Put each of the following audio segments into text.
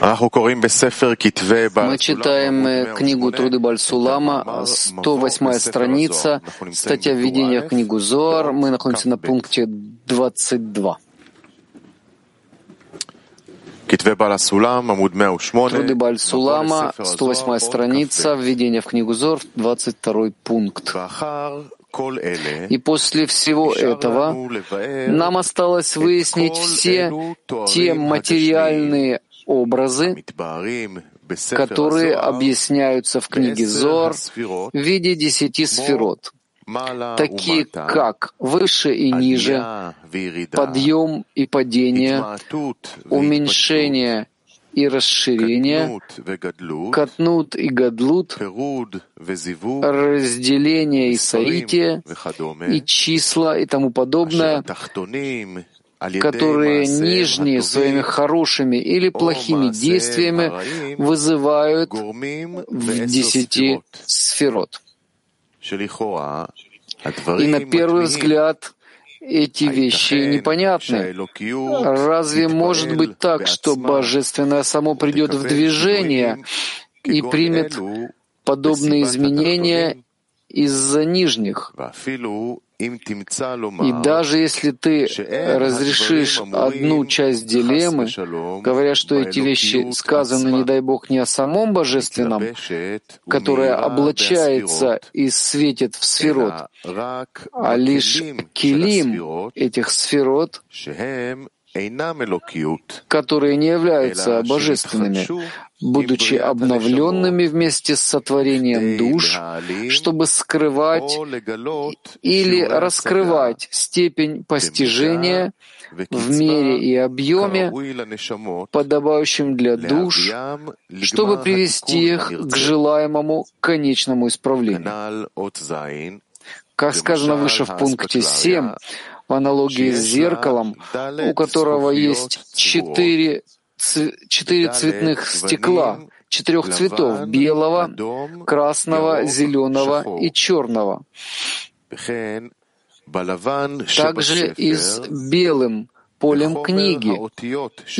Мы читаем э, книгу Труды Бальсулама, 108 страница, статья введения в книгу Зоар. Мы находимся на пункте 22. Труды Бальсулама, 108 страница, введение в книгу Зор, 22 пункт. И после всего этого нам осталось выяснить все те материальные образы, которые объясняются в книге Зор в виде десяти сферот, такие как выше и ниже, подъем и падение, уменьшение и расширение, катнут и гадлут, разделение и соитие, и числа и тому подобное, которые нижние своими хорошими или плохими действиями вызывают в десяти сферот. И на первый взгляд эти вещи непонятны. Разве может быть так, что Божественное само придет в движение и примет подобные изменения из-за нижних? И даже если ты разрешишь одну часть дилеммы, говоря, что эти вещи сказаны, не дай Бог, не о самом Божественном, которое облачается и светит в сферот, а лишь килим этих сферот, которые не являются божественными, будучи обновленными вместе с сотворением душ, чтобы скрывать или раскрывать степень постижения в мере и объеме, подобающем для душ, чтобы привести их к желаемому конечному исправлению. Как сказано выше в пункте 7, в аналогии с зеркалом, у которого есть четыре, четыре цветных стекла, четырех цветов — белого, красного, зеленого и черного. Также и с белым полем книги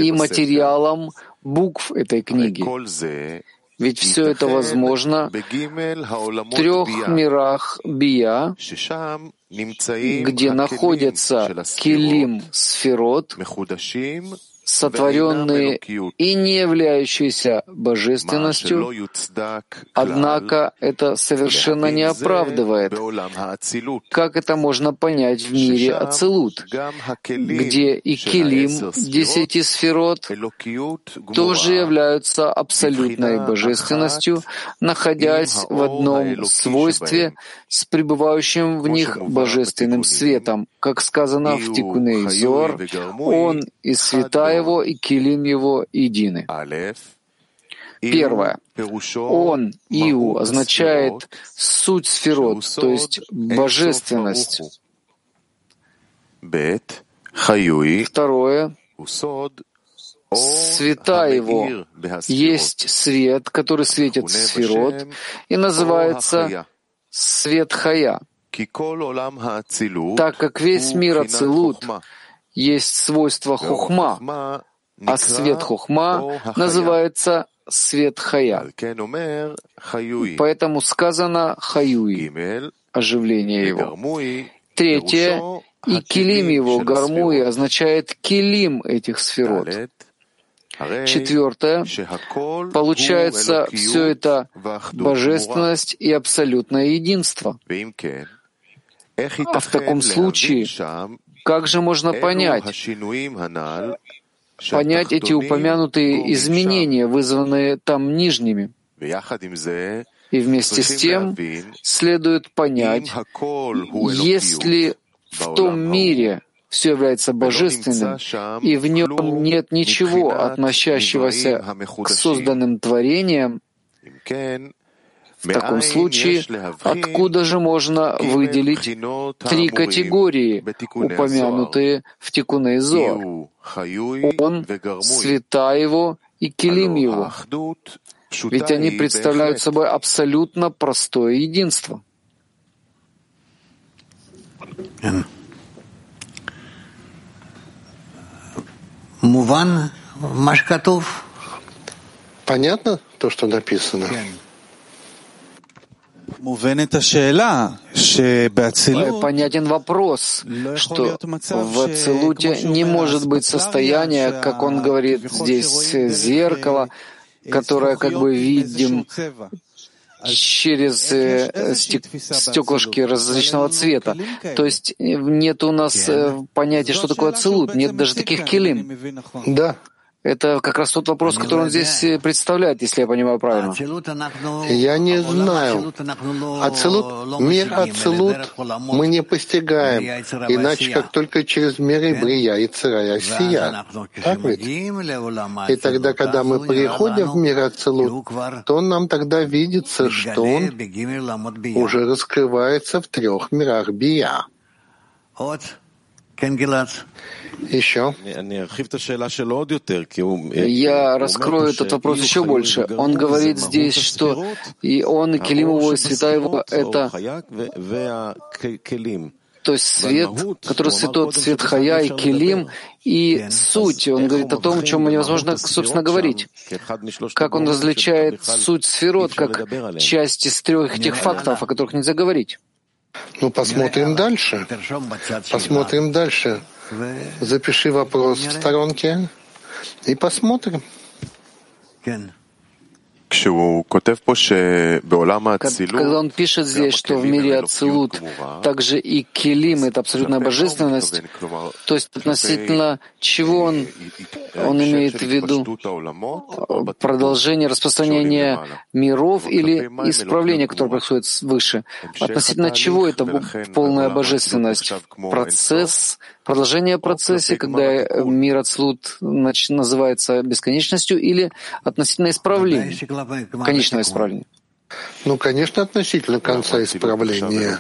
и материалом букв этой книги. Ведь все это возможно в трех мирах Бия, где находятся Килим Сферот, сотворенные и не являющиеся божественностью, однако это совершенно не оправдывает, как это можно понять в мире Ацелут, где и Килим десяти сферот тоже являются абсолютной божественностью, находясь в одном свойстве с пребывающим в них божественным светом, как сказано в Тикуней Зор, он и святая его и килим его едины. Первое. Он, Иу, означает суть сферот, то есть божественность. Второе. Света его есть свет, который светит в сферот и называется свет Хая. Так как весь мир Ацилут есть свойство хухма, а свет хухма называется свет хая. Поэтому сказано хаюи, оживление его. Третье, и килим его, гармуи, означает килим этих сферот. Четвертое, получается все это божественность и абсолютное единство. А в таком случае как же можно понять, понять эти упомянутые изменения, вызванные там нижними? И вместе с тем следует понять, если в том мире все является божественным, и в нем нет ничего, относящегося к созданным творениям, в таком случае, откуда же можно выделить три категории, упомянутые в Тикуне Зоар? Он, света его и килим его. Ведь они представляют собой абсолютно простое единство. Муван Машкатов Понятно то, что написано? Понятен вопрос, что в Ацелуте не может быть состояния, как он говорит здесь, зеркало, которое как бы видим через э, стеклышки различного цвета. То есть нет у нас э, понятия, что такое ацелут, нет даже таких килим. Да, это как раз тот вопрос, который он здесь э, представляет, если я понимаю правильно. Я не знаю. Ацелут, мир Ацелут мы не постигаем, иначе как только через миры Брия и Цира и Сия. Так ведь? И тогда, когда мы приходим в мир Ацелут, то он нам тогда видится, что он уже раскрывается в трех мирах Бия. Еще. Я раскрою этот вопрос еще больше. Он говорит здесь, что и он, и Келим его, и свята его — это то есть свет, который святой, свет Хая и Келим, и суть. Он говорит о том, о чем невозможно, собственно, говорить. Как он различает суть сферот, как часть из трех этих фактов, о которых нельзя говорить. Ну, посмотрим дальше. Посмотрим дальше. Запиши вопрос в сторонке и посмотрим. Когда он пишет здесь, что в мире Ацилут также и Келим — это абсолютная божественность, то есть относительно чего он, он имеет в виду? Продолжение распространения миров или исправление, которое происходит свыше? Относительно чего это полная божественность? Процесс, продолжение процесса, когда мир Ацилут называется бесконечностью, или относительно исправления? конечного исправления? Ну, конечно, относительно конца исправления.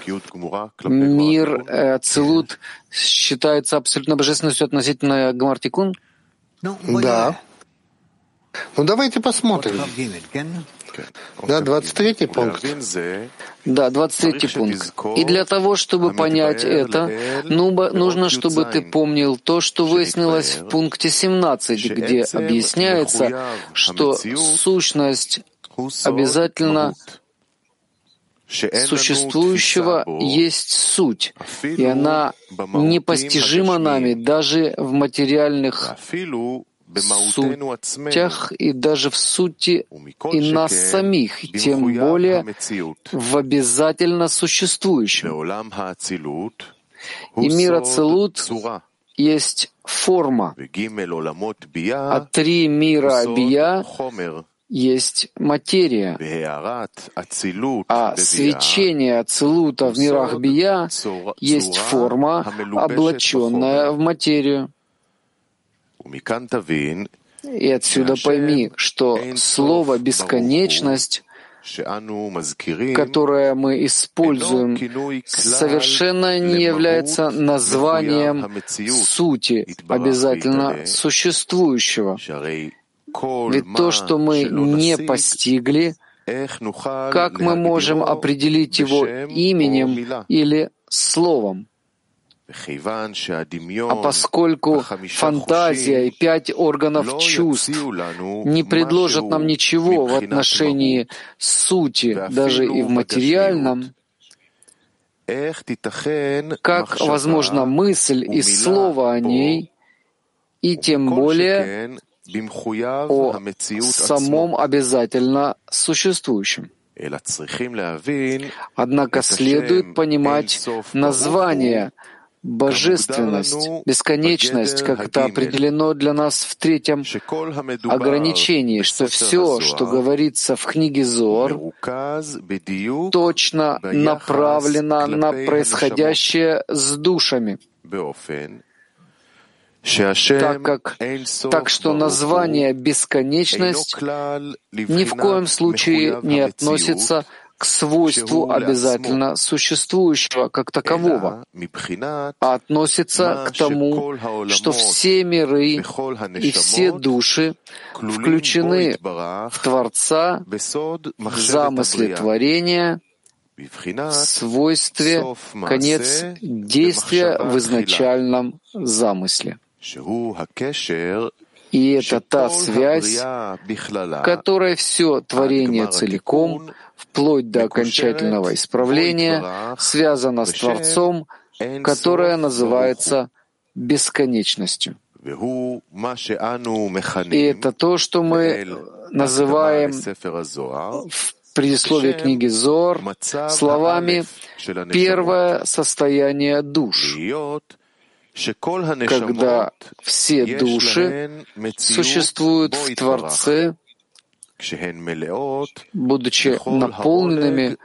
Мир э, Целут считается абсолютно божественностью относительно Гамартикун? Да. Ну, давайте посмотрим. Да, 23 пункт. Да, 23 пункт. И для того, чтобы понять это, ну, нужно, чтобы ты помнил то, что выяснилось в пункте 17, где объясняется, что сущность обязательно существующего есть суть, и она непостижима нами даже в материальных сутях и даже в сути и нас самих, тем более в обязательно существующем. И мир Ацелут есть форма, а три мира Бия есть материя, а свечение Ацелута в мирах Бия есть форма, облаченная в материю. И отсюда пойми, что слово «бесконечность» которое мы используем, совершенно не является названием сути обязательно существующего. Ведь то, что мы не постигли, как мы можем определить его именем или словом? А поскольку фантазия и пять органов чувств не предложат нам ничего в отношении сути, даже и в материальном, как возможно мысль и слово о ней, и тем более о самом обязательно существующем. Однако следует понимать название — божественность, бесконечность, как это определено для нас в третьем ограничении, что все, что говорится в книге Зор, точно направлено на происходящее с душами, так как так что название «бесконечность» ни в коем случае не относится к свойству обязательно существующего как такового, а относится к тому, что все миры и все души включены в Творца, в замысле творения, в свойстве конец действия в изначальном замысле. И это та связь, которая все творение целиком, вплоть до окончательного исправления, связана с Творцом, которая называется бесконечностью. И это то, что мы называем в предисловии книги Зор словами «первое состояние душ», когда все души существуют в Творце, будучи наполненными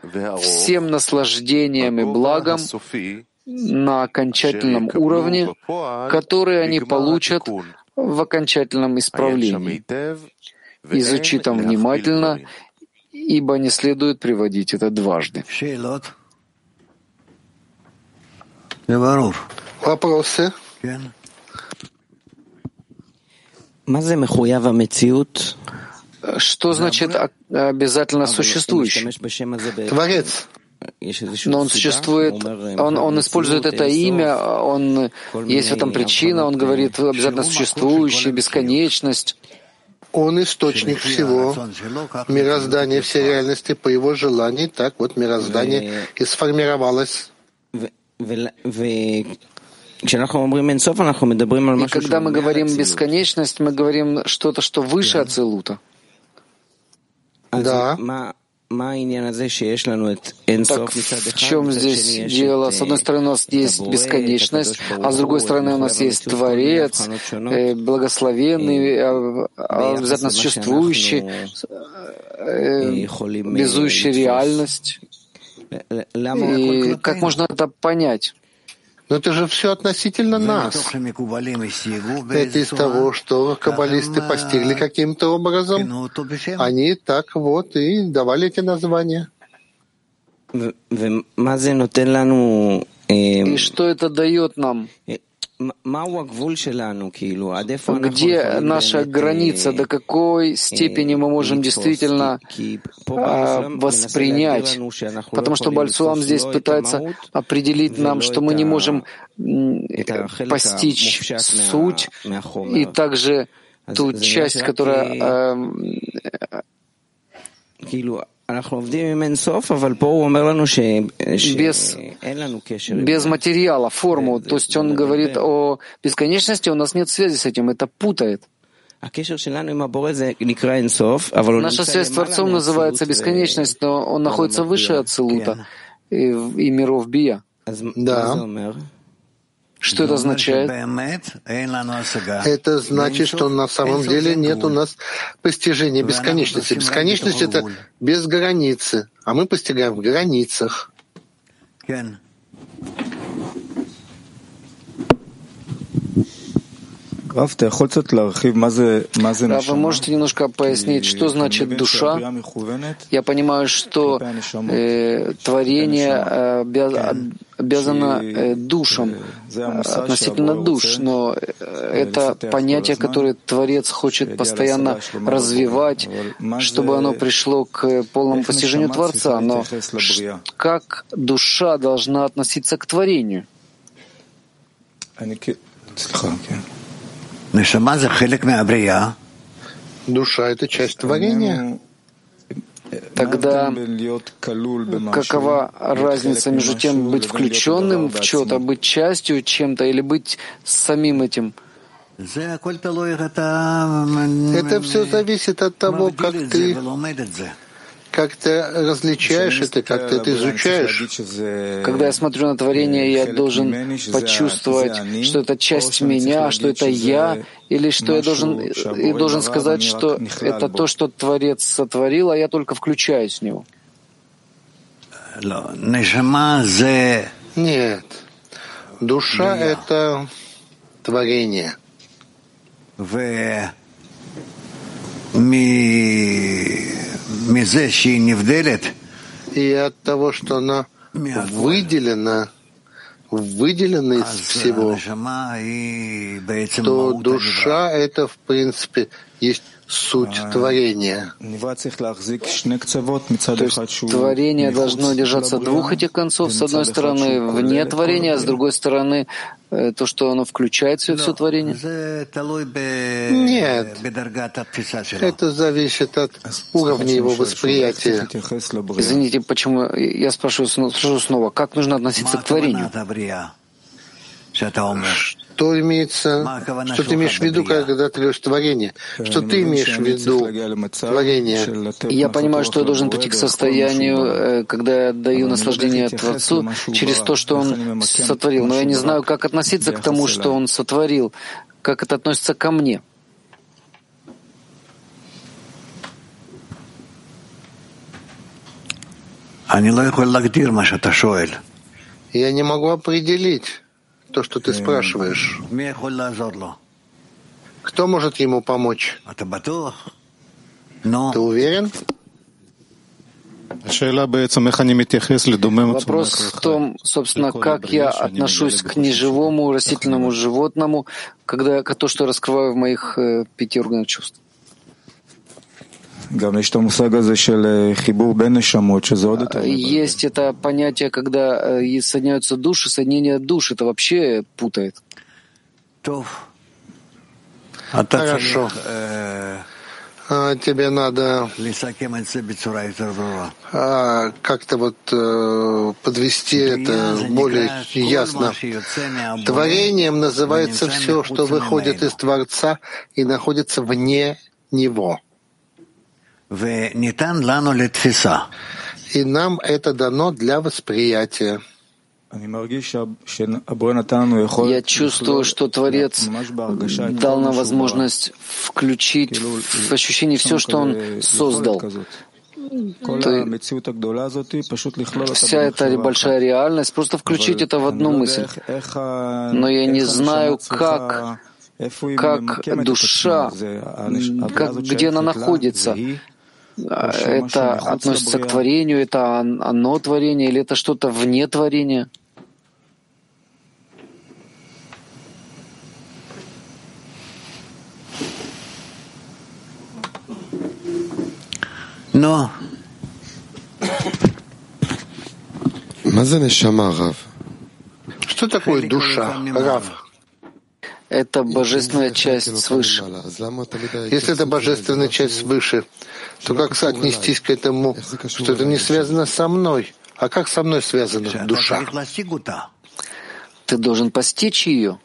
всем наслаждением и благом на окончательном уровне, который они получат в окончательном исправлении. Изучи там внимательно, ибо не следует приводить это дважды. Вопросы? Что значит обязательно существующий? Творец. Но он существует, он, он использует это имя, он есть в этом причина, он говорит обязательно существующий, бесконечность. Он источник всего. Мироздание всей реальности по его желанию. Так вот мироздание и сформировалось. И когда мы говорим бесконечность, мы говорим что-то, что выше Ацелута. Да. Так в чем здесь дело? С одной стороны, у нас есть бесконечность, а с другой стороны, у нас есть Творец, э, благословенный, а, а, обязательно существующий, э, безующий реальность. И как можно это понять? Но это же все относительно нас. Это из того, что каббалисты постигли каким-то образом. Они так вот и давали эти названия. И что это дает нам? Где наша граница, до какой степени мы можем действительно а, воспринять? Потому что Бальсуам здесь пытается определить нам, что мы не можем постичь суть и также ту часть, которая без, без материала, форму. То есть он говорит о бесконечности, у нас нет связи с этим, это путает. Наша связь с Творцом называется бесконечность, но он находится выше Ацелута и, и миров Бия. Да. Что это означает? Это значит, что на самом деле нет у нас постижения бесконечности. Бесконечность — это без границы, а мы постигаем в границах. Рав, вы можете немножко пояснить, что значит душа? Я понимаю, что э, творение э, обязано э, душам, э, относительно душ, но это понятие, которое Творец хочет постоянно развивать, чтобы оно пришло к полному постижению Творца. Но как душа должна относиться к творению? Душа — это часть творения. Тогда какова разница между тем быть включенным в что-то, быть частью чем-то или быть самим этим? Это все зависит от того, как ты как ты различаешь это, как ты это изучаешь. Когда я смотрю на творение, я должен почувствовать, что это часть меня, что это я, или что я должен, и должен сказать, что это то, что Творец сотворил, а я только включаюсь в него. Нет. Душа — это творение. И от того, что она выделена, выделена из всего, то душа — это, в принципе, есть суть творения. То есть творение должно держаться двух этих концов. С одной стороны, вне творения, а с другой стороны, э, то, что оно включает все, все творение? Нет. Это зависит от уровня его восприятия. Извините, почему я спрашиваю, спрашиваю снова, как нужно относиться к творению? Что имеется, что ты имеешь в виду, когда ты говоришь творение? Что ты имеешь в виду творение? Я понимаю, что я должен прийти к состоянию, э, когда я даю наслаждение Творцу через то, что Он сотворил. Но я не знаю, как относиться к тому, что Он сотворил, как это относится ко мне. Я не могу определить то, что ты спрашиваешь. Кто может ему помочь? Ты уверен? Вопрос в том, собственно, как я отношусь к неживому растительному животному, когда то, что раскрываю в моих э, пяти органах чувств. Есть это понятие, когда э, соединяются души, соединение душ, это вообще путает. Хорошо. А, тебе надо а, как-то вот э, подвести это более ясно. Творением называется все, что выходит из Творца и находится вне Него. И нам это дано для восприятия. Я чувствую, что Творец дал нам возможность включить в ощущение все, что Он создал. вся эта большая реальность, просто включить это в одну мысль. Но я не знаю, как, как душа, как, где она находится. А, это относится к творению, это оно творение или это что-то вне творения? Но что такое душа, Рав? Это божественная часть свыше. Если это божественная часть свыше, то как соотнестись к этому, что это не связано со мной? А как со мной связана душа? Ты должен постичь ее.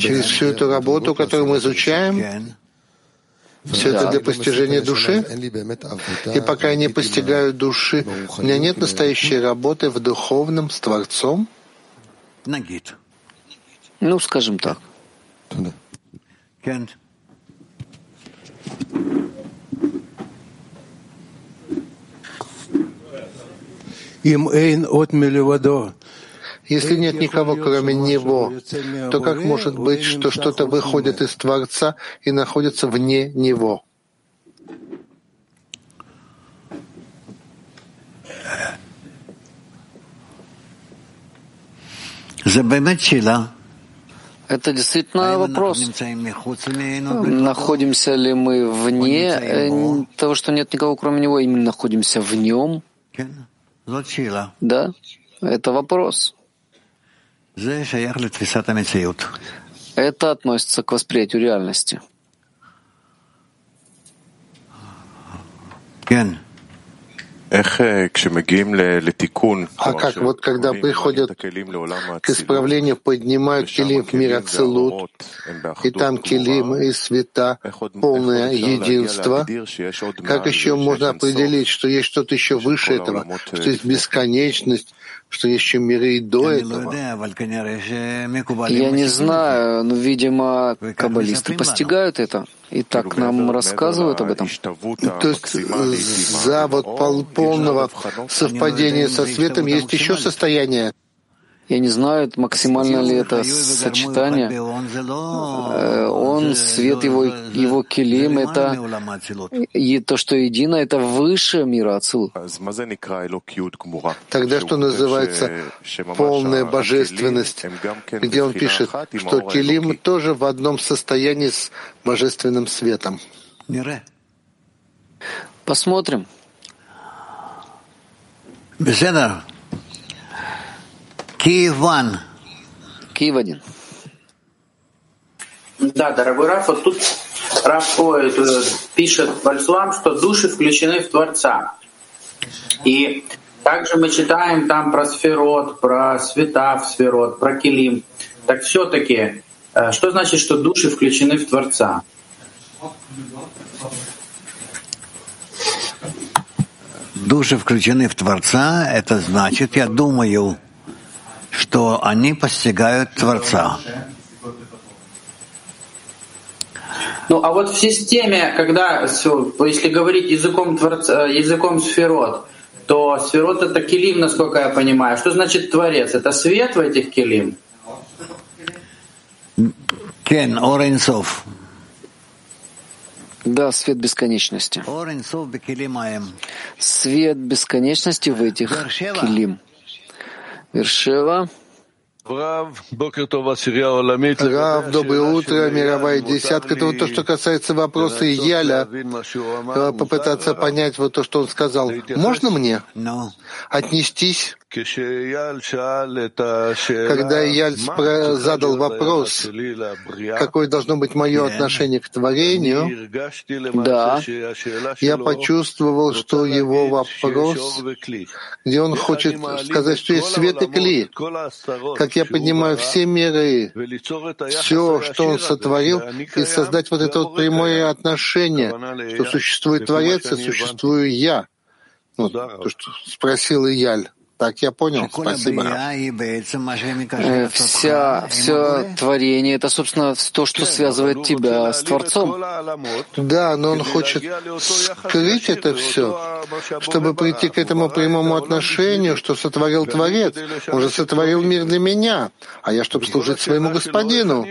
Через всю эту работу, которую мы изучаем, все это для постижения души. И пока я не постигаю души, у меня нет настоящей работы в духовном с Творцом. Ну, скажем так. Если нет никого, кроме Него, то как может быть, что что-то выходит из Творца и находится вне Него? Это действительно вопрос. Находимся ли мы вне э, того, что нет никого, кроме него, или находимся в нем? Да, это вопрос. Это относится к восприятию реальности. А как вот когда приходят к исправлению, поднимают килим в мир Ацелут, и там килим и света, полное единство, как еще можно определить, что есть что-то еще выше этого, что есть бесконечность, что есть еще миры и до этого? Я не знаю, но, видимо, каббалисты постигают это. И так нам рассказывают об этом. То есть за вот полного совпадения со светом есть еще состояние. Я не знаю, максимально ли это сочетание. Э, он, свет его, его килим, это и то, что едино, это выше мира Ацилут. Тогда что называется полная божественность, где он пишет, что килим тоже в одном состоянии с божественным светом. Посмотрим. Беседа. Киев Ван. Киев один. Да, дорогой Раф, вот тут Раф Поэт э, пишет Вальслам, что души включены в Творца. И также мы читаем там про сферот, про света в сферот, про килим. Так все-таки, э, что значит, что души включены в Творца? Души включены в Творца, это значит, я думаю, что они постигают Творца. Ну, а вот в системе, когда, если говорить языком, творца, языком сферот, то сферот — это килим, насколько я понимаю. Что значит Творец? Это свет в этих килим? Кен, Оренсов. Да, свет бесконечности. Свет бесконечности в этих килим. Вершева. Рав, доброе утро, мировая десятка. Это вот то, что касается вопроса Яля, попытаться понять вот то, что он сказал. Можно мне отнестись когда Яль задал вопрос, какое должно быть мое отношение к творению, да, я почувствовал, что его вопрос, где он хочет сказать, что есть свет и кли, как я понимаю все миры, все, что он сотворил, и создать вот это вот прямое отношение, что существует Творец и существую я. Вот, то, что спросил Ияль. Так я понял. Спасибо. Э, вся, все творение — это, собственно, то, что связывает тебя с Творцом. Да, но он хочет скрыть это все, чтобы прийти к этому прямому отношению, что сотворил Творец. Он же сотворил мир для меня, а я, чтобы служить своему господину.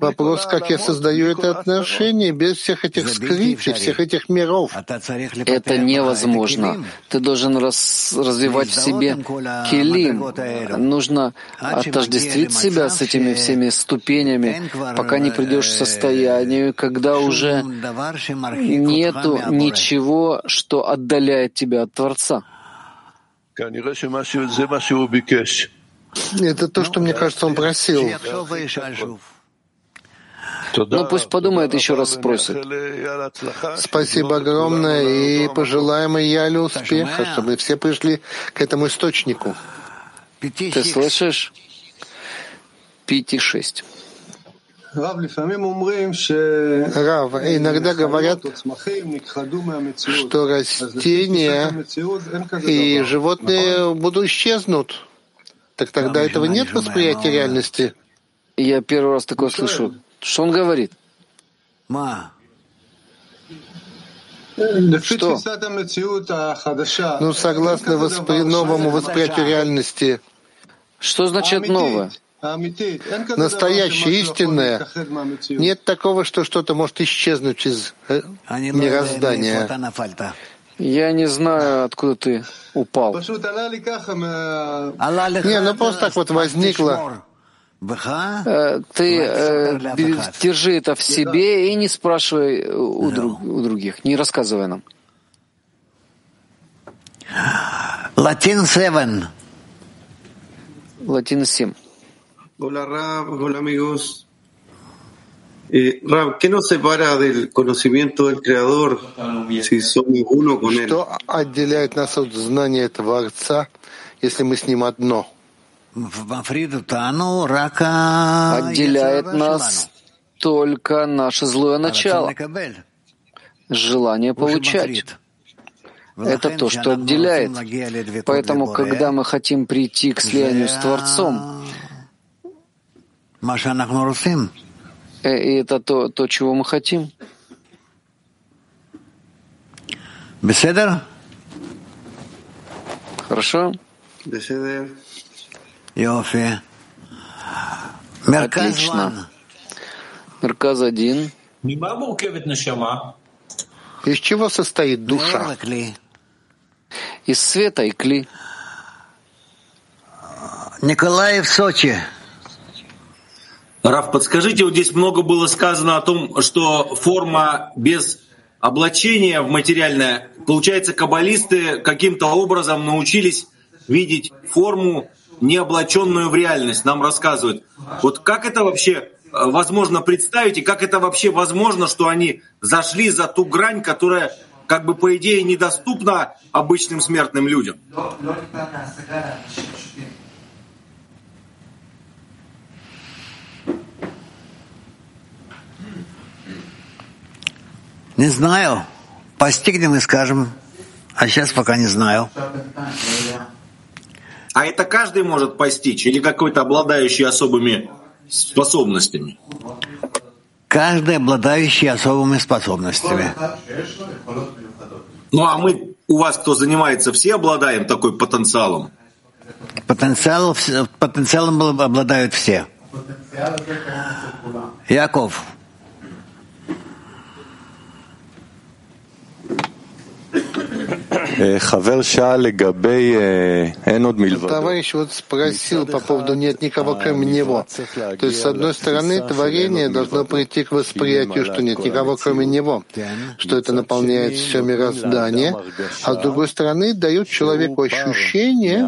Вопрос, как я создаю это отношение без всех этих скрытий, всех этих миров. Это невозможно. Ты должен раз, развивать развивать в себе килим. Нужно отождествить себя с этими всеми ступенями, пока не придешь к состоянию, когда уже нету ничего, что отдаляет тебя от Творца. Это то, что, мне кажется, он просил. Ну, пусть подумает, еще раз спросит. Спасибо огромное и пожелаем Ялю успеха, чтобы все пришли к этому источнику. Ты слышишь? Пяти шесть. Рав, иногда говорят, что растения и животные будут исчезнут. Так тогда этого нет восприятия реальности? Я первый раз такое слышу. Что он говорит? Что? Ну, согласно воспри... новому восприятию реальности. Что значит новое? Настоящее, истинное. Нет такого, что что-то может исчезнуть из э, мироздания. Я не знаю, откуда ты упал. Не, ну просто так вот возникло. Э, ты э, держи это в себе и не спрашивай у, друг, у других, не рассказывай нам. Латин 7. Латин 7. Hola Rab, hola amigos. Eh, Rab, ¿qué nos separa del conocimiento del Creador si somos uno con Él? Что отделяет нас от знания Творца, если мы с Ним одно? Отделяет нас только наше злое начало, желание получать. Это то, что отделяет. Поэтому, когда мы хотим прийти к слиянию с Творцом, э, и это то, то чего мы хотим. Беседа? Хорошо? Отлично. Мерказ один. Из чего состоит душа? Из света и кли. Николаев, Сочи. Раф, подскажите, вот здесь много было сказано о том, что форма без облачения в материальное, получается, каббалисты каким-то образом научились видеть форму, не облаченную в реальность, нам рассказывают. Вот как это вообще э, возможно представить, и как это вообще возможно, что они зашли за ту грань, которая как бы по идее недоступна обычным смертным людям? Не знаю. Постигнем и скажем. А сейчас пока не знаю. А это каждый может постичь или какой-то обладающий особыми способностями? Каждый обладающий особыми способностями. Ну а мы, у вас кто занимается, все обладаем такой потенциалом? Потенциал, потенциалом обладают все. Яков, Товарищ вот спросил по поводу «нет никого, кроме него». То есть, с одной стороны, творение должно прийти к восприятию, что нет никого, кроме него, что это наполняет все мироздание, а с другой стороны, дает человеку ощущение,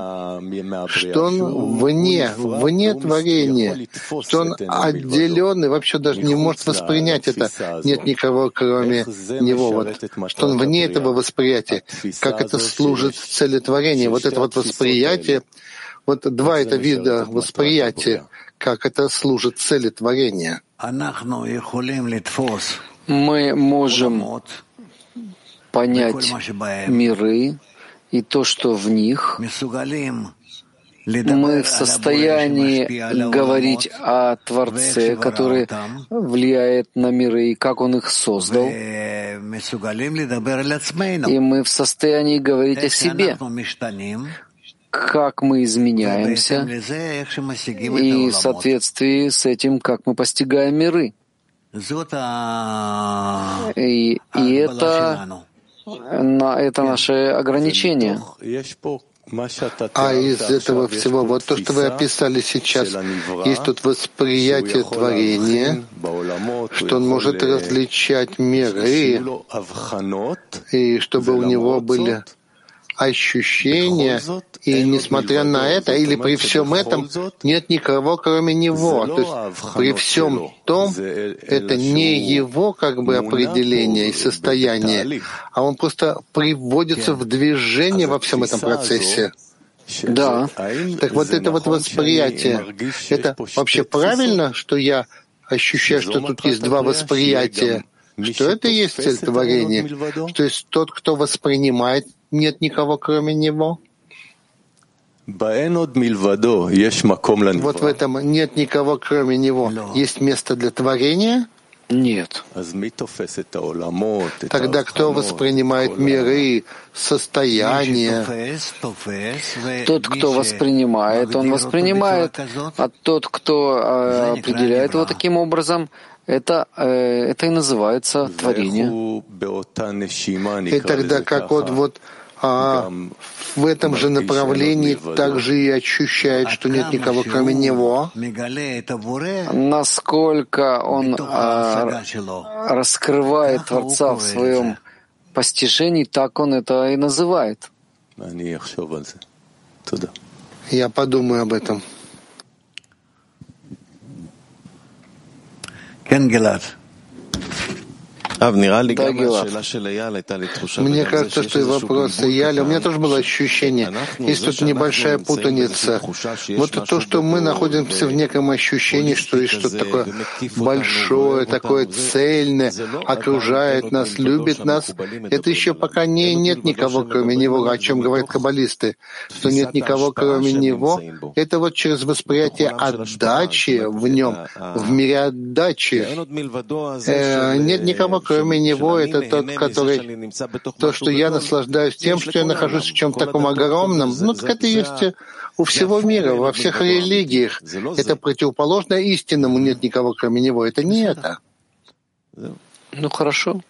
что он вне, вне творения, что он отделенный, вообще даже не может воспринять это. Нет никого, кроме него. Вот, что он вне этого восприятия. Как это служит цели творения. Вот это вот восприятие, вот два это вида восприятия, как это служит цели творения. Мы можем понять миры и то, что в них, мы в состоянии говорить о Творце, который влияет на миры и как Он их создал. И мы в состоянии говорить о себе, как мы изменяемся, и в соответствии с этим, как мы постигаем миры. И, и это, это наше ограничение. А из этого всего, вот то, что вы описали сейчас, есть тут восприятие творения, что он может различать миры, и чтобы у него были ощущения, и несмотря на это, или при всем этом, нет никого, кроме него. То есть при всем том, это не его как бы определение и состояние, а он просто приводится в движение во всем этом процессе. Да. Так вот это вот восприятие, это вообще правильно, что я ощущаю, что тут есть два восприятия? Что это и есть цель творения? Что есть тот, кто воспринимает нет никого, кроме него? Вот в этом нет никого, кроме него. Есть место для творения? Нет. Тогда кто воспринимает миры, состояния? Тот, кто воспринимает, он воспринимает, а тот, кто э, определяет его таким образом, это, э, это и называется творение. И тогда как вот, вот а в этом же направлении также и ощущает, что нет никого, кроме него. Насколько он а, раскрывает Творца в своем постижении, так он это и называет. Я подумаю об этом. Кен Гелад. Мне кажется, что и вопрос Яля, у меня тоже было ощущение, есть тут небольшая путаница. Вот то, что мы находимся в неком ощущении, что есть что-то такое большое, такое цельное, окружает нас, любит нас, это еще пока не, нет никого, кроме него, о чем говорят каббалисты, что нет никого, кроме него. Это вот через восприятие отдачи в нем, в мире отдачи. Э, нет никого, кроме него, это тот, который... То, что я наслаждаюсь тем, что я нахожусь в чем-то таком огромном, ну, так это есть у всего мира, во всех религиях. Это противоположно истинному, нет никого, кроме него. Это не это. Ну, хорошо.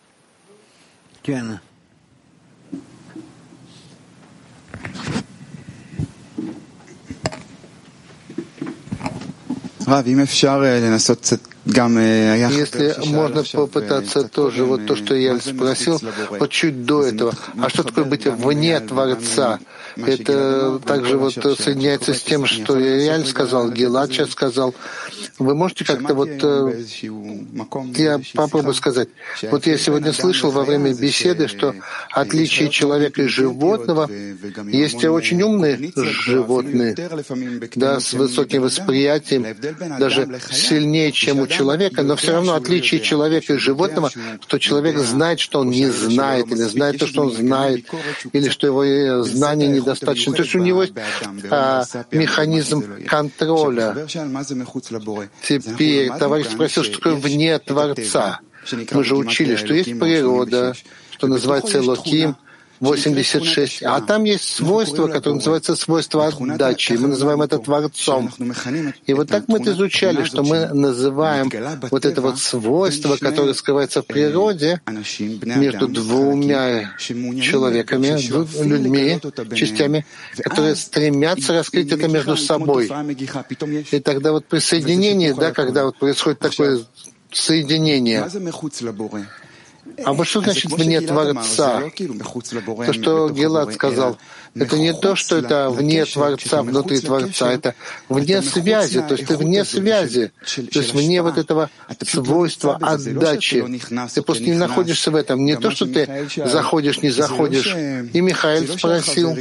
רב, אם אפשר לנסות קצת если можно попытаться тоже, вот то, что я спросил, вот чуть до этого, а что такое быть вне Творца? Это также вот соединяется с тем, что Яль сказал, Гилад сейчас сказал. Вы можете как-то вот... Э, я попробую сказать. Вот я сегодня слышал во время беседы, что отличие человека и животного есть очень умные животные, да, с высоким восприятием, даже сильнее, чем у человека, но все равно отличие человека и животного, что человек знает, что он не знает, или знает то, что он знает, или что его э, знания недостаточно. То есть у него есть а, механизм контроля. Теперь товарищ спросил, что такое вне Творца. Мы же учили, что есть природа, что называется Локим — 86. А там есть свойство, которое называется свойство отдачи. Мы называем это Творцом. И вот так мы это изучали, что мы называем вот это вот свойство, которое скрывается в природе между двумя человеками, людьми, частями, которые стремятся раскрыть это между собой. И тогда вот при соединении, да, когда вот происходит такое соединение, а вот что значит вне Творца? То, что Гелат сказал, это не то, что это вне Творца, внутри Творца, это вне связи, то есть ты вне связи, то есть вне вот этого свойства отдачи. Ты просто не находишься в этом. Не то, что ты заходишь, не заходишь. И Михаил спросил,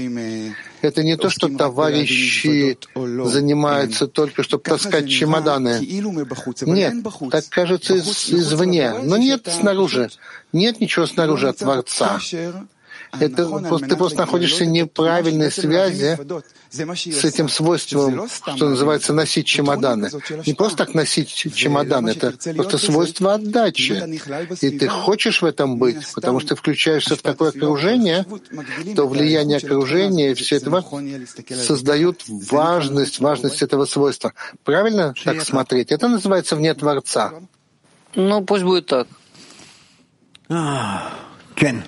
это не то, что товарищи занимаются только, чтобы таскать чемоданы. Нет, так кажется из, извне. Но нет снаружи. Нет ничего снаружи от Творца. Это просто, ты просто находишься в неправильной связи с этим свойством, что называется носить чемоданы. Не просто так носить чемоданы, это просто свойство отдачи. И ты хочешь в этом быть, потому что ты включаешься в такое окружение, то влияние окружения и все это создают важность, важность этого свойства. Правильно так смотреть? Это называется вне Творца. Ну, пусть будет так. Кен.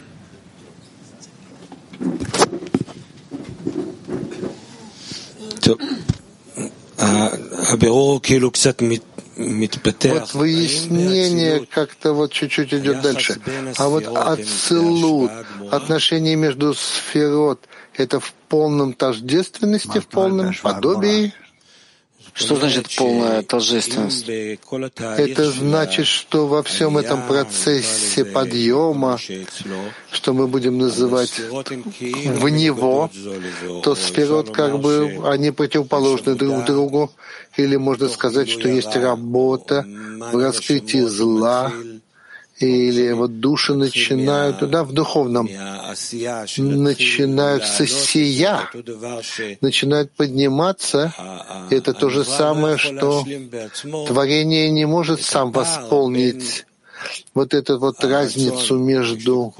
Вот выяснение как-то вот чуть-чуть идет дальше. А вот ацелут, отношения между сферот, это в полном тождественности, в полном подобии? Что значит полная торжественность? Это значит, что во всем этом процессе подъема, что мы будем называть в него, то сферот как бы они противоположны друг другу, или можно сказать, что есть работа в раскрытии зла, или вот души начинают, да, в духовном, начинают со сия, начинают подниматься. Это то же самое, что творение не может сам восполнить. вот эту вот разницу между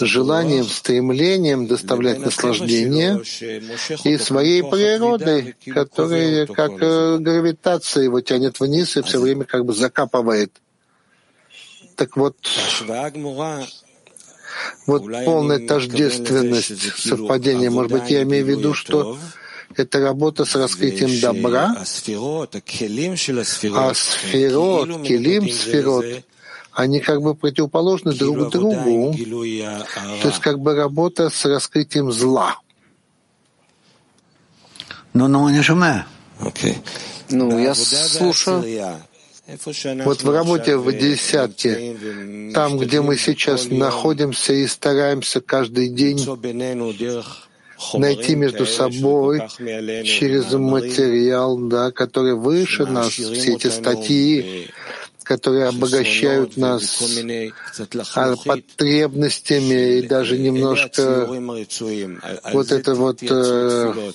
желанием, стремлением доставлять наслаждение и своей природой, которая как э, гравитация его тянет вниз и все время как бы закапывает. Так вот, вот полная тождественность, совпадение. Может быть, я имею в виду, что это работа с раскрытием добра, а сферот, келим, сферот, они как бы противоположны друг другу. То есть как бы работа с раскрытием зла. Ну, ну, не Ну, я слушаю. Вот в работе в десятке, там, где мы сейчас находимся и стараемся каждый день найти между собой через материал, да, который выше нас, все эти статьи, которые обогащают нас потребностями и даже немножко вот это вот э,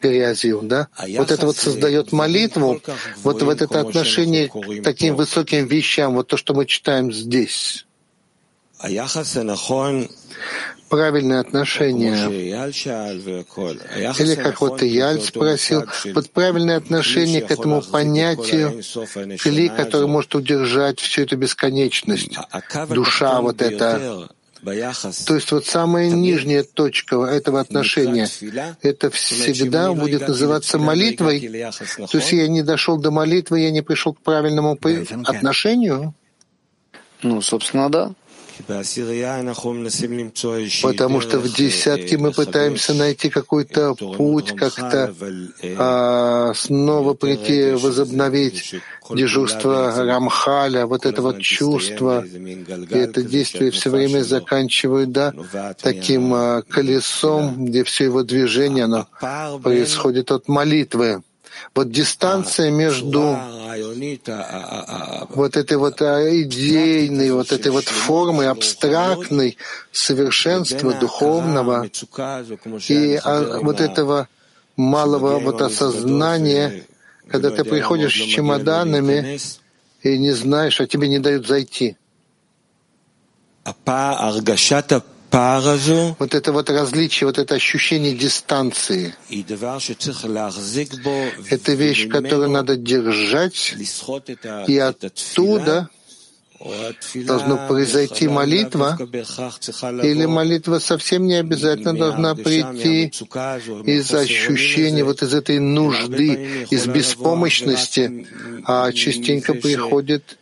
грязью, да? Вот это вот создает молитву, вот в это отношение к таким высоким вещам, вот то, что мы читаем здесь. Правильное отношение. Или как вот Ияль спросил, вот правильное отношение к этому понятию кли, который может удержать всю эту бесконечность. Душа вот эта, то есть вот самая нижняя точка этого отношения, это всегда будет называться молитвой. То есть я не дошел до молитвы, я не пришел к правильному отношению. Ну, собственно, да. Потому что в десятке мы пытаемся найти какой-то путь, как-то а, снова прийти, возобновить дежурство Рамхаля, вот это вот чувство, и это действие все время заканчивают, да, таким а, колесом, где все его движение, оно происходит от молитвы. Вот дистанция между вот этой вот идейной, вот этой вот формой абстрактной совершенства духовного и а, вот этого малого вот осознания, когда ты приходишь с чемоданами и не знаешь, а тебе не дают зайти. Вот это вот различие, вот это ощущение дистанции, это вещь, которую надо держать, и оттуда должна произойти молитва, или молитва совсем не обязательно должна прийти из ощущения вот из этой нужды, из беспомощности, а частенько приходит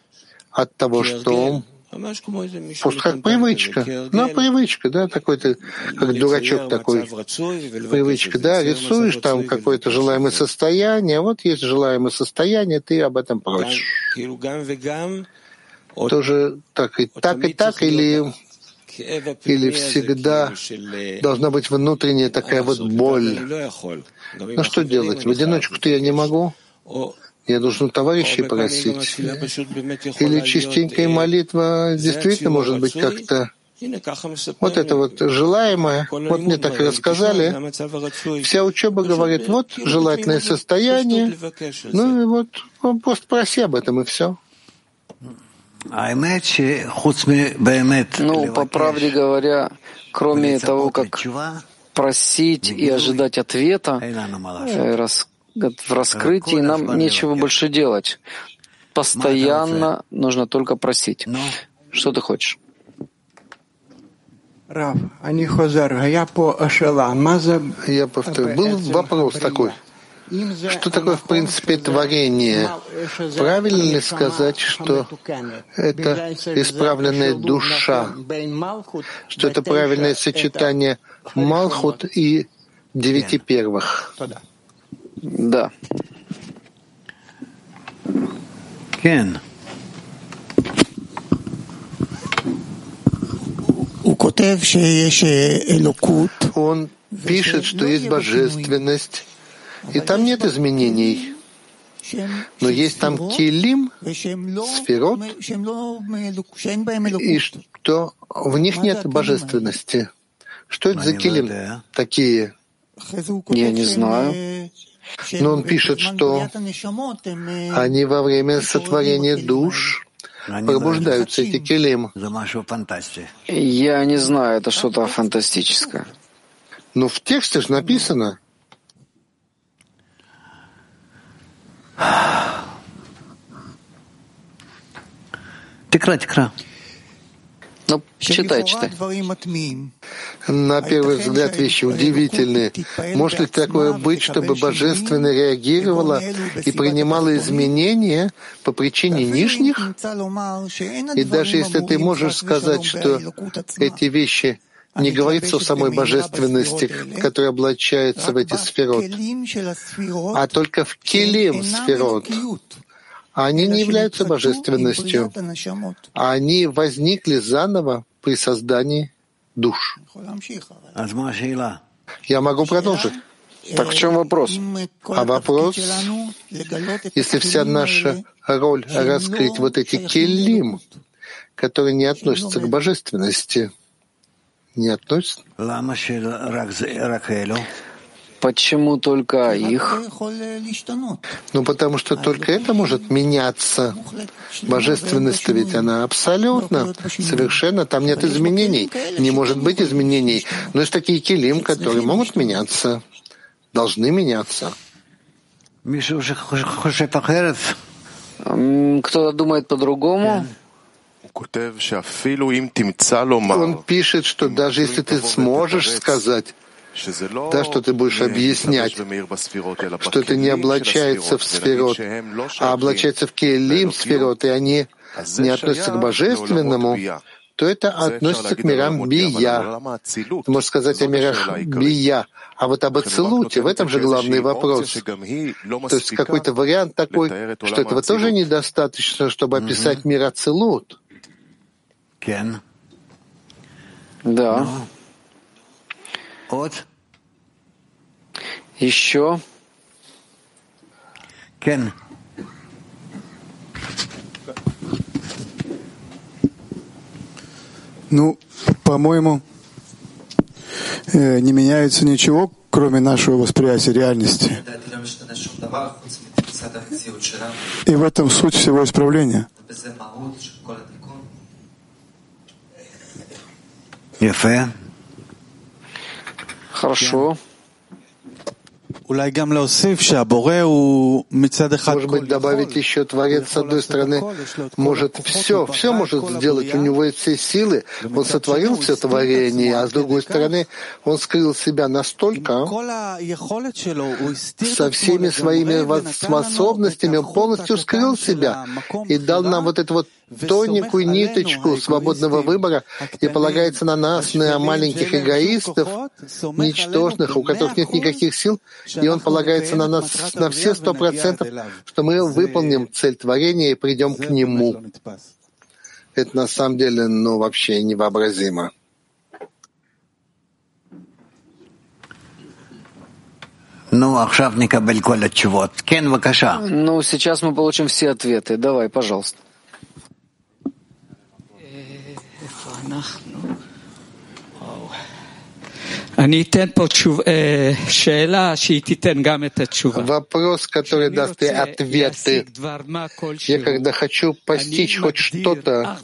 от того, что Просто как привычка. Ну, привычка, да, такой-то, как дурачок такой. Привычка, да, рисуешь там какое-то желаемое состояние, вот есть желаемое состояние, ты об этом просишь. Тоже так и так, и так, или или всегда должна быть внутренняя такая вот боль. Ну что делать? В одиночку-то я не могу. Я должен товарищей просить. Или частенькая молитва действительно может быть как-то. вот это вот желаемое, вот мне так и рассказали. Вся учеба говорит, вот желательное состояние, ну и вот ну, просто проси об этом и все. Ну, по правде говоря, кроме того, как просить и ожидать ответа, э, рас в раскрытии нам нечего больше делать. Постоянно нужно только просить. Что ты хочешь? Я повторю, был вопрос такой. Что такое, в принципе, творение? Правильно ли сказать, что это исправленная душа, что это правильное сочетание Малхут и девяти первых? Да. Кен. Он пишет, что есть божественность, и там нет изменений. Но есть там килим, сферот, и что в них нет божественности. Что это за килим такие? Я не знаю. Но он пишет, что они во время сотворения душ пробуждаются, эти келим. Я не знаю, это что-то фантастическое. Но в тексте же написано. Тикра, тикра. Ну, читай, читай. На первый взгляд вещи удивительные. Может ли такое быть, чтобы Божественное реагировало и принимало изменения по причине нижних? И даже если ты можешь сказать, что эти вещи не говорится о самой божественности, которая облачается в эти сферот, а только в келим сферот, они не являются божественностью. Они возникли заново при создании душ. Я могу продолжить. Так в чем вопрос? А вопрос, если вся наша роль раскрыть вот эти келим, которые не относятся к божественности, не относятся? Почему только их? Ну, потому что только это может меняться. Божественность ведь она абсолютно, совершенно, там нет изменений, не может быть изменений. Но есть такие килим, которые могут меняться, должны меняться. Кто-то думает по-другому? Он пишет, что даже если ты сможешь сказать, да, что ты будешь объяснять, что это не облачается в сферот, а облачается в келим сферот, и они не относятся к божественному, то это относится к мирам бия. Ты можешь сказать о мирах бия. А вот об Ацелуте, в этом же главный вопрос. То есть какой-то вариант такой, что этого тоже недостаточно, чтобы описать мир Ацелут. Да. Вот. Еще. Кен. Ну, по-моему, э, не меняется ничего, кроме нашего восприятия реальности. И в этом суть всего исправления. Хорошо. Может быть, добавить еще Творец, с одной стороны, может все, все может сделать, у него есть все силы, он сотворил все творение, а с другой стороны, он скрыл себя настолько, со всеми своими способностями, он полностью скрыл себя и дал нам вот это вот тоненькую ниточку свободного выбора и полагается на нас, на маленьких эгоистов, ничтожных, у которых нет никаких сил, и он полагается на нас на все сто процентов, что мы выполним цель творения и придем к нему. Это на самом деле, ну, вообще невообразимо. Ну, а ну, сейчас мы получим все ответы. Давай, пожалуйста. Вопрос, который даст и ответы. Я когда хочу постичь хоть что-то,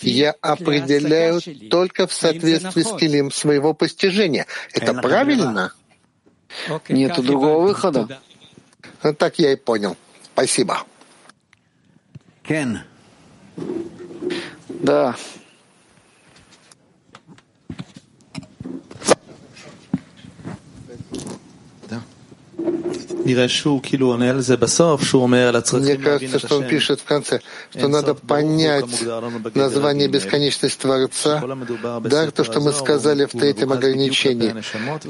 я определяю только в соответствии с килим своего постижения. Это правильно? Нету другого выхода. Ну, так я и понял. Спасибо. Кен. Да. Мне кажется, что он пишет в конце, что надо понять название бесконечность Творца. Да, то, что мы сказали в третьем ограничении,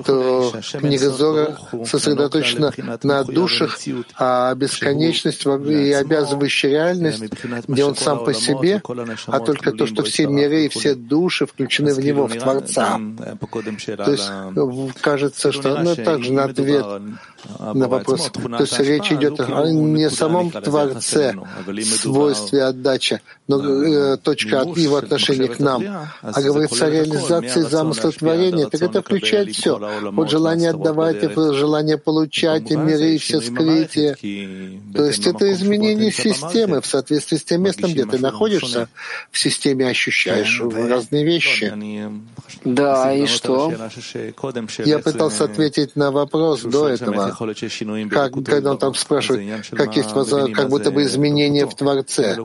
то книга Зора сосредоточена на душах, а бесконечность и обязывающая реальность, где он сам по себе, а только то, что все миры и все души включены в него, в Творца. То есть кажется, что ну, также на ответ на вопрос. То есть речь идет о не самом Творце, свойстве отдачи, но э, точка от его отношения к нам, а говорится о реализации замысла творения, так это включает все. От желания отдавать, и желание получать, и миры, и все скрытие. То есть это изменение системы в соответствии с тем местом, где ты находишься. В системе ощущаешь разные вещи. Да, и что? Я пытался ответить на вопрос до этого как, когда он там спрашивает, как есть как будто бы изменения в Творце.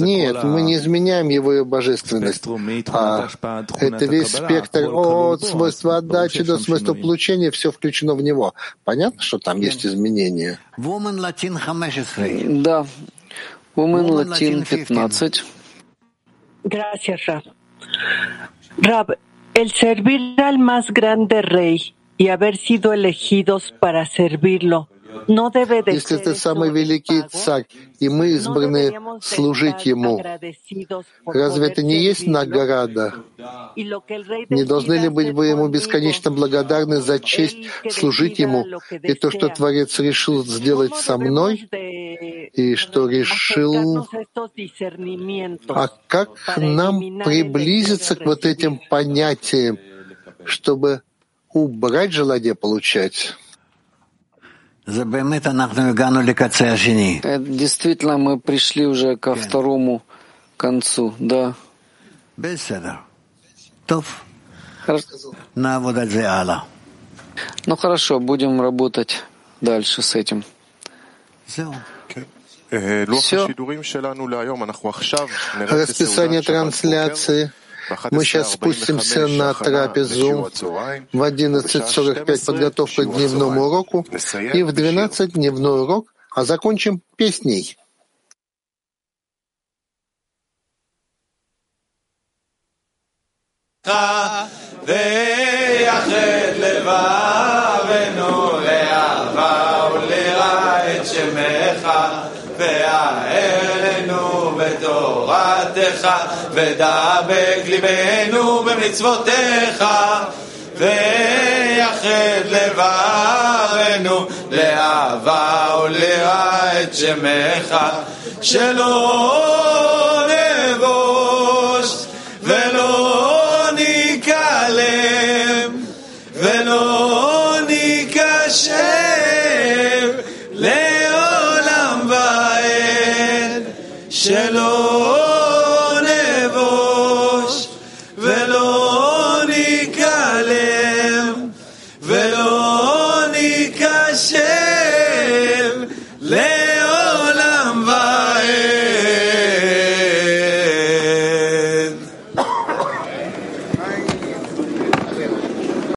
Нет, мы не изменяем его божественность, а это весь спектр от свойства отдачи до свойства получения, все включено в него. Понятно, что там есть изменения? Да. Woman Latin 15. Gracias, Rab. Rab, el servir al más grande rey y haber sido elegidos para servirlo. Если это самый великий царь, и мы избраны служить ему, разве это не есть награда? Не должны ли быть вы ему бесконечно благодарны за честь служить ему и то, что Творец решил сделать со мной, и что решил... А как нам приблизиться к вот этим понятиям, чтобы убрать желание получать. Действительно, мы пришли уже ко второму концу, да. Хорошо. Ну хорошо, будем работать дальше с этим. Все. Расписание трансляции. Мы сейчас спустимся на трапезу в 11.45 подготовка к дневному уроку и в 12 дневной урок, а закончим песней. ויחד לבבנו בתורתך ודבק ליבנו במצוותיך ויחד לבבנו לאהבה ולרע את שמך. שלא